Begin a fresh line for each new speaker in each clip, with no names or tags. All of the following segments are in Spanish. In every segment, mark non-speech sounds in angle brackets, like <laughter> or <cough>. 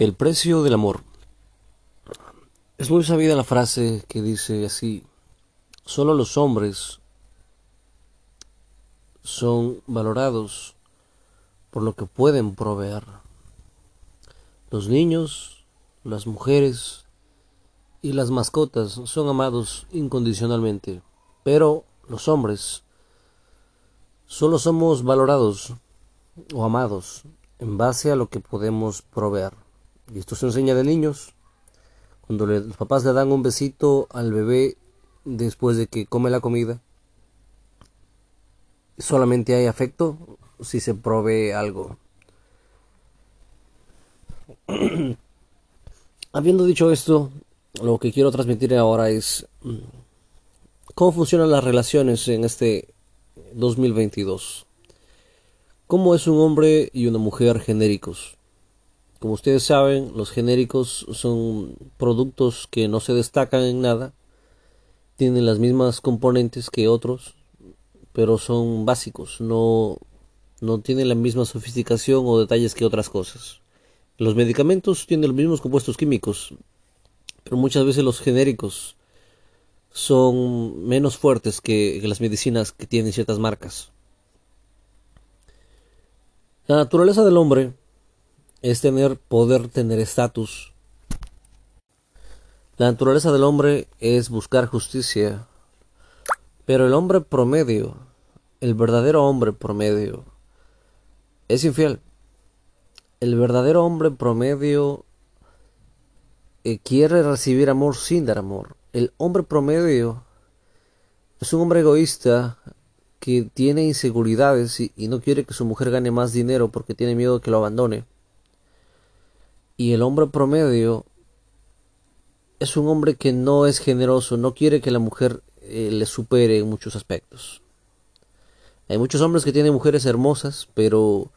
El precio del amor. Es muy sabida la frase que dice así, solo los hombres son valorados por lo que pueden proveer. Los niños, las mujeres y las mascotas son amados incondicionalmente, pero los hombres solo somos valorados o amados en base a lo que podemos proveer. Y esto se enseña de niños. Cuando los papás le dan un besito al bebé después de que come la comida, solamente hay afecto si se provee algo. <clears throat> Habiendo dicho esto, lo que quiero transmitir ahora es mm, cómo funcionan las relaciones en este 2022. ¿Cómo es un hombre y una mujer genéricos? Como ustedes saben, los genéricos son productos que no se destacan en nada, tienen las mismas componentes que otros, pero son básicos, no, no tienen la misma sofisticación o detalles que otras cosas. Los medicamentos tienen los mismos compuestos químicos, pero muchas veces los genéricos son menos fuertes que, que las medicinas que tienen ciertas marcas. La naturaleza del hombre es tener poder, tener estatus. La naturaleza del hombre es buscar justicia. Pero el hombre promedio, el verdadero hombre promedio, es infiel. El verdadero hombre promedio eh, quiere recibir amor sin dar amor. El hombre promedio es un hombre egoísta que tiene inseguridades y, y no quiere que su mujer gane más dinero porque tiene miedo de que lo abandone. Y el hombre promedio es un hombre que no es generoso, no quiere que la mujer eh, le supere en muchos aspectos. Hay muchos hombres que tienen mujeres hermosas, pero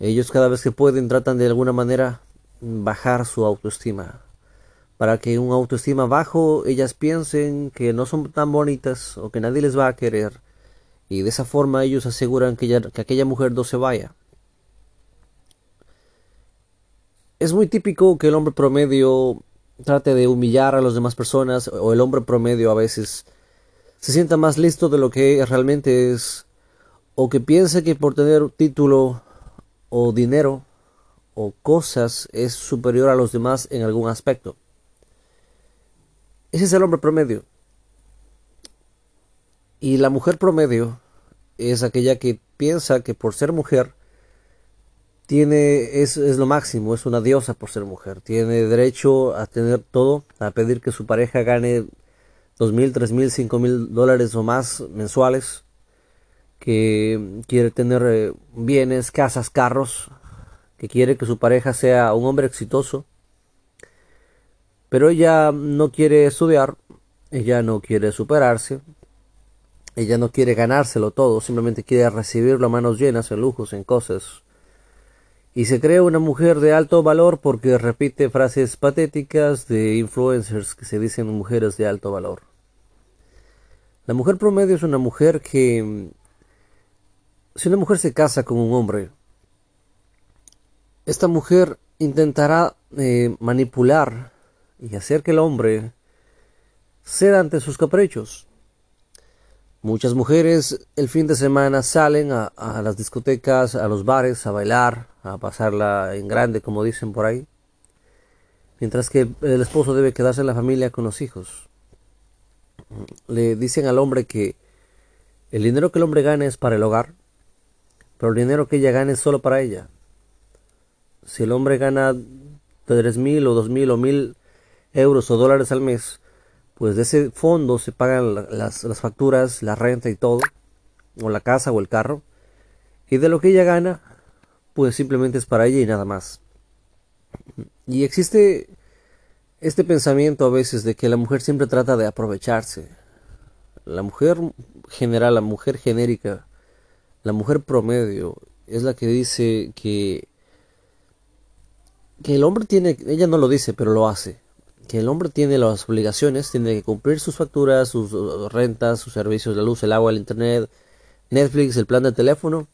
ellos cada vez que pueden tratan de alguna manera bajar su autoestima. Para que un autoestima bajo ellas piensen que no son tan bonitas o que nadie les va a querer. Y de esa forma ellos aseguran que, que aquella mujer no se vaya. Es muy típico que el hombre promedio trate de humillar a las demás personas o el hombre promedio a veces se sienta más listo de lo que realmente es o que piense que por tener título o dinero o cosas es superior a los demás en algún aspecto. Ese es el hombre promedio. Y la mujer promedio es aquella que piensa que por ser mujer tiene, es, es lo máximo, es una diosa por ser mujer, tiene derecho a tener todo, a pedir que su pareja gane dos mil, tres mil, cinco mil dólares o más mensuales, que quiere tener eh, bienes, casas, carros, que quiere que su pareja sea un hombre exitoso, pero ella no quiere estudiar, ella no quiere superarse, ella no quiere ganárselo todo, simplemente quiere recibirlo a manos llenas en lujos, en cosas y se cree una mujer de alto valor porque repite frases patéticas de influencers que se dicen mujeres de alto valor. La mujer promedio es una mujer que, si una mujer se casa con un hombre, esta mujer intentará eh, manipular y hacer que el hombre ceda ante sus caprichos. Muchas mujeres el fin de semana salen a, las discotecas, a los bares, a bailar, a pasarla en grande, como dicen por ahí. Mientras que el esposo debe quedarse en la familia con los hijos. Le dicen al hombre que el dinero que el hombre gane es para el hogar, pero el dinero que ella gane es solo para ella. Si el hombre gana tres mil o dos mil o mil euros o dólares al mes, pues de ese fondo se pagan las, facturas, la renta y todo, o la casa o el carro, y de lo que ella gana, pues simplemente es para ella y nada más. Y existe este pensamiento a veces de que la mujer siempre trata de aprovecharse. La mujer general, la mujer genérica, la mujer promedio, es la que dice que que el hombre tiene, ella no lo dice, pero lo hace que el hombre tiene las obligaciones, tiene que cumplir sus facturas, sus uh, rentas, sus servicios, la luz, el agua, el internet, Netflix, el plan de teléfono,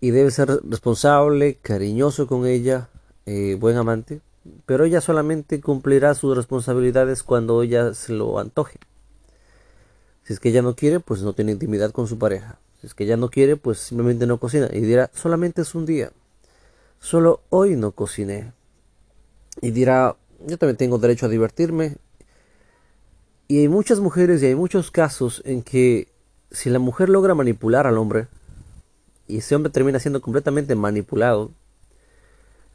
y debe ser responsable, cariñoso con ella, eh, buen amante, pero ella solamente cumplirá sus responsabilidades cuando ella se lo antoje. Si es que ella no quiere, pues no tiene intimidad con su pareja. Si es que ella no quiere, pues simplemente no cocina. Y dirá, solamente es un día. Solo hoy no cociné. Y dirá, yo también tengo derecho a divertirme. Y hay muchas mujeres y hay muchos casos en que si la mujer logra manipular al hombre, y ese hombre termina siendo completamente manipulado,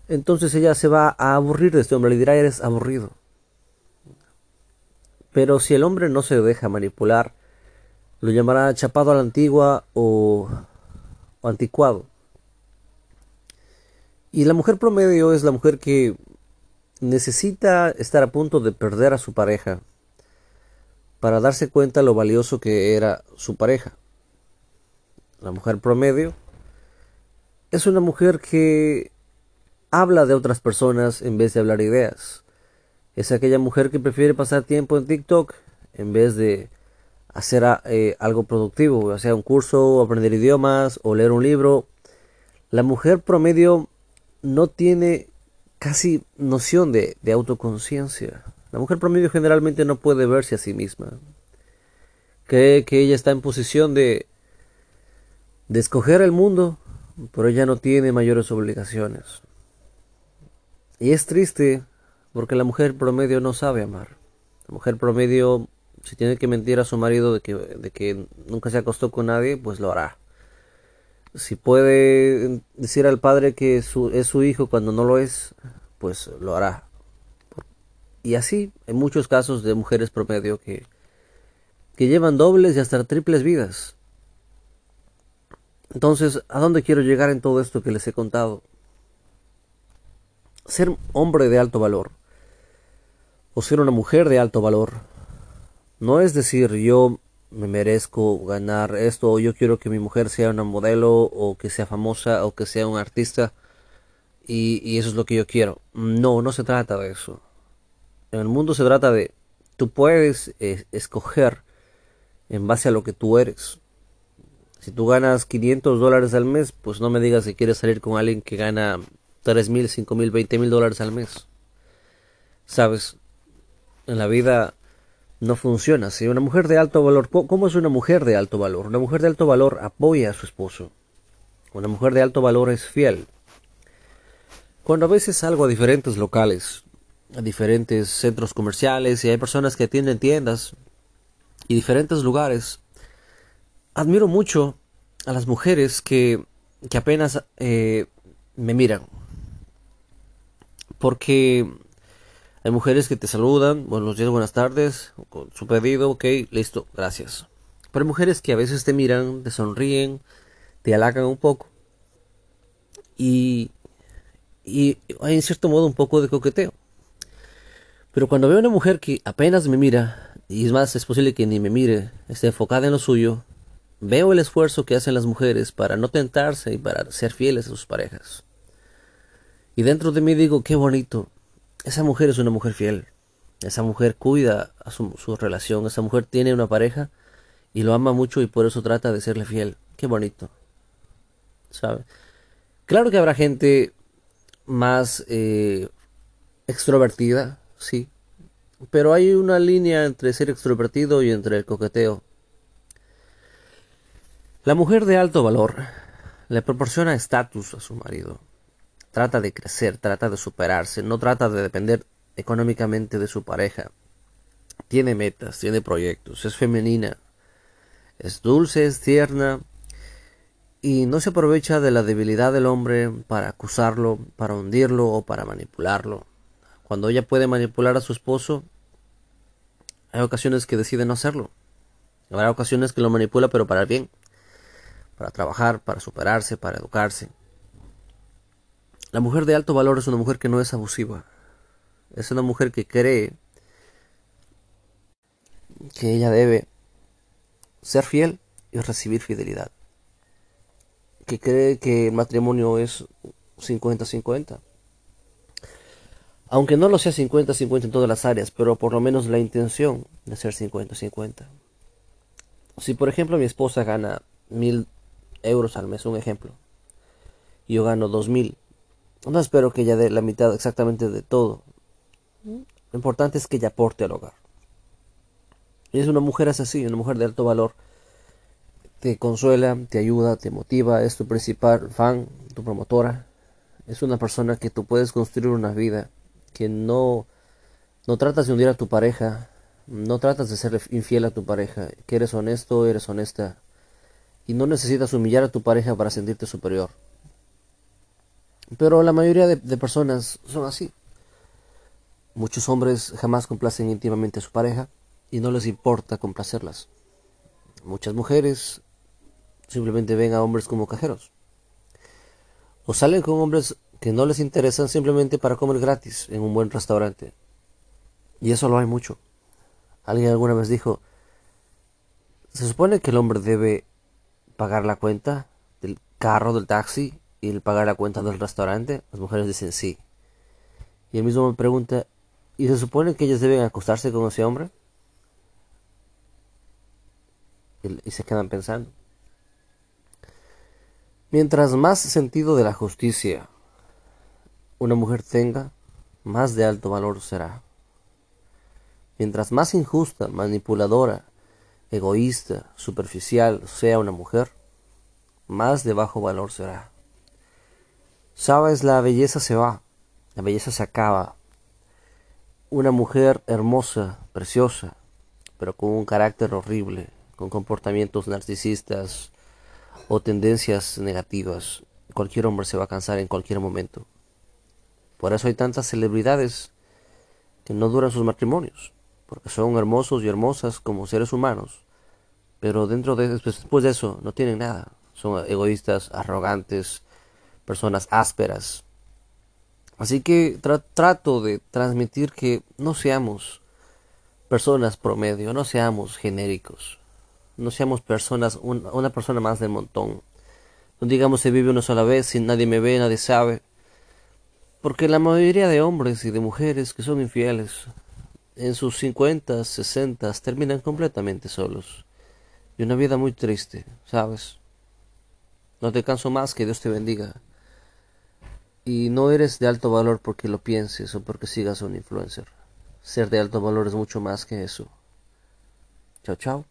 entonces ella se va a aburrir de este hombre, le dirá eres aburrido. Pero si el hombre no se deja manipular, lo llamará chapado a la antigua o, o anticuado. Y la mujer promedio es la mujer que necesita estar a punto de perder a su pareja para darse cuenta lo valioso que era su pareja. La mujer promedio es una mujer que habla de otras personas en vez de hablar ideas. Es aquella mujer que prefiere pasar tiempo en TikTok en vez de hacer eh, algo productivo, sea un curso, aprender idiomas o leer un libro. La mujer promedio no tiene casi noción de, de autoconciencia. La mujer promedio generalmente no puede verse a sí misma. Cree que ella está en posición de, de escoger el mundo, pero ella no tiene mayores obligaciones. Y es triste porque la mujer promedio no sabe amar. La mujer promedio, si tiene que mentir a su marido de que, de que nunca se acostó con nadie, pues lo hará. Si puede decir al padre que es su hijo cuando no lo es, pues lo hará. Y así, en muchos casos de mujeres promedio que, que llevan dobles y hasta triples vidas. Entonces, ¿a dónde quiero llegar en todo esto que les he contado? Ser hombre de alto valor o ser una mujer de alto valor no es decir yo me merezco ganar esto o yo quiero que mi mujer sea una modelo o que sea famosa o que sea un artista y, eso es lo que yo quiero. No, no se trata de eso. En el mundo se trata de tú puedes eh, escoger en base a lo que tú eres. Si tú ganas 500 dólares al mes, pues no me digas que quieres salir con alguien que gana 3 mil, 5 mil, 20 mil dólares al mes. Sabes, en la vida no funciona Si Una mujer de alto valor, ¿cómo es una mujer de alto valor? Una mujer de alto valor apoya a su esposo. Una mujer de alto valor es fiel. Cuando a veces salgo a diferentes locales, a diferentes centros comerciales y hay personas que atienden tiendas y diferentes lugares, admiro mucho a las mujeres que, que apenas eh, me miran. Porque hay mujeres que te saludan, buenos días, buenas tardes, con su pedido, ok, listo, gracias. Pero hay mujeres que a veces te miran, te sonríen, te halagan un poco. Y y hay en cierto modo un poco de coqueteo. Pero cuando veo una mujer que apenas me mira, y es más, es posible que ni me mire, esté enfocada en lo suyo, veo el esfuerzo que hacen las mujeres para no tentarse y para ser fieles a sus parejas. Y dentro de mí digo, qué bonito, esa mujer es una mujer fiel, esa mujer cuida a su, relación, esa mujer tiene una pareja y lo ama mucho y por eso trata de serle fiel, qué bonito. ¿Sabe? Claro que habrá gente más eh, extrovertida, sí. Pero hay una línea entre ser extrovertido y entre el coqueteo. La mujer de alto valor le proporciona estatus a su marido. Trata de crecer, trata de superarse, no trata de depender económicamente de su pareja. Tiene metas, tiene proyectos, es femenina, es dulce, es tierna, y no se aprovecha de la debilidad del hombre para acusarlo, para hundirlo o para manipularlo. Cuando ella puede manipular a su esposo, hay ocasiones que decide no hacerlo. Habrá ocasiones que lo manipula pero para el bien, para trabajar, para superarse, para educarse. La mujer de alto valor es una mujer que no es abusiva. Es una mujer que cree que ella debe ser fiel y recibir fidelidad que cree que el matrimonio es 50-50. Aunque no lo sea 50-50 en todas las áreas, pero por lo menos la intención de ser 50-50. Si por ejemplo mi esposa gana mil euros al mes, un ejemplo, yo gano dos mil, No espero que ella dé la mitad exactamente de todo. Lo importante es que ella aporte al hogar. Y es una mujer así, una mujer de alto valor. Te consuela, te ayuda, te motiva, es tu principal fan, tu promotora. Es una persona que tú puedes construir una vida, que no, no tratas de hundir a tu pareja, no tratas de ser infiel a tu pareja, que eres honesto, eres honesta. Y no necesitas humillar a tu pareja para sentirte superior. Pero la mayoría de, personas son así. Muchos hombres jamás complacen íntimamente a su pareja y no les importa complacerlas. Muchas mujeres simplemente ven a hombres como cajeros. O salen con hombres que no les interesan simplemente para comer gratis en un buen restaurante. Y eso lo hay mucho. Alguien alguna vez dijo, se supone que el hombre debe pagar la cuenta del carro, del taxi, y el pagar la cuenta del restaurante. Las mujeres dicen sí. Y el mismo me pregunta, ¿y se supone que ellas deben acostarse con ese hombre? y se quedan pensando. Mientras más sentido de la justicia una mujer tenga, más de alto valor será. Mientras más injusta, manipuladora, egoísta, superficial sea una mujer, más de bajo valor será. Sabes, la belleza se va, la belleza se acaba. Una mujer hermosa, preciosa, pero con un carácter horrible, con comportamientos narcisistas o tendencias negativas, cualquier hombre se va a cansar en cualquier momento. Por eso hay tantas celebridades que no duran sus matrimonios, porque son hermosos y hermosas como seres humanos, pero dentro de después de eso no tienen nada. Son egoístas, arrogantes, personas ásperas. Así que trato de transmitir que no seamos personas promedio, no seamos genéricos no seamos personas, una persona más del montón. No digamos se vive una sola vez, sin nadie me ve, nadie sabe. Porque la mayoría de hombres y de mujeres que son infieles, en sus 50, 60, terminan completamente solos. Y una vida muy triste, ¿sabes? No te canso más, que Dios te bendiga. Y no eres de alto valor porque lo pienses o porque sigas un influencer. Ser de alto valor es mucho más que eso. Chao, chao.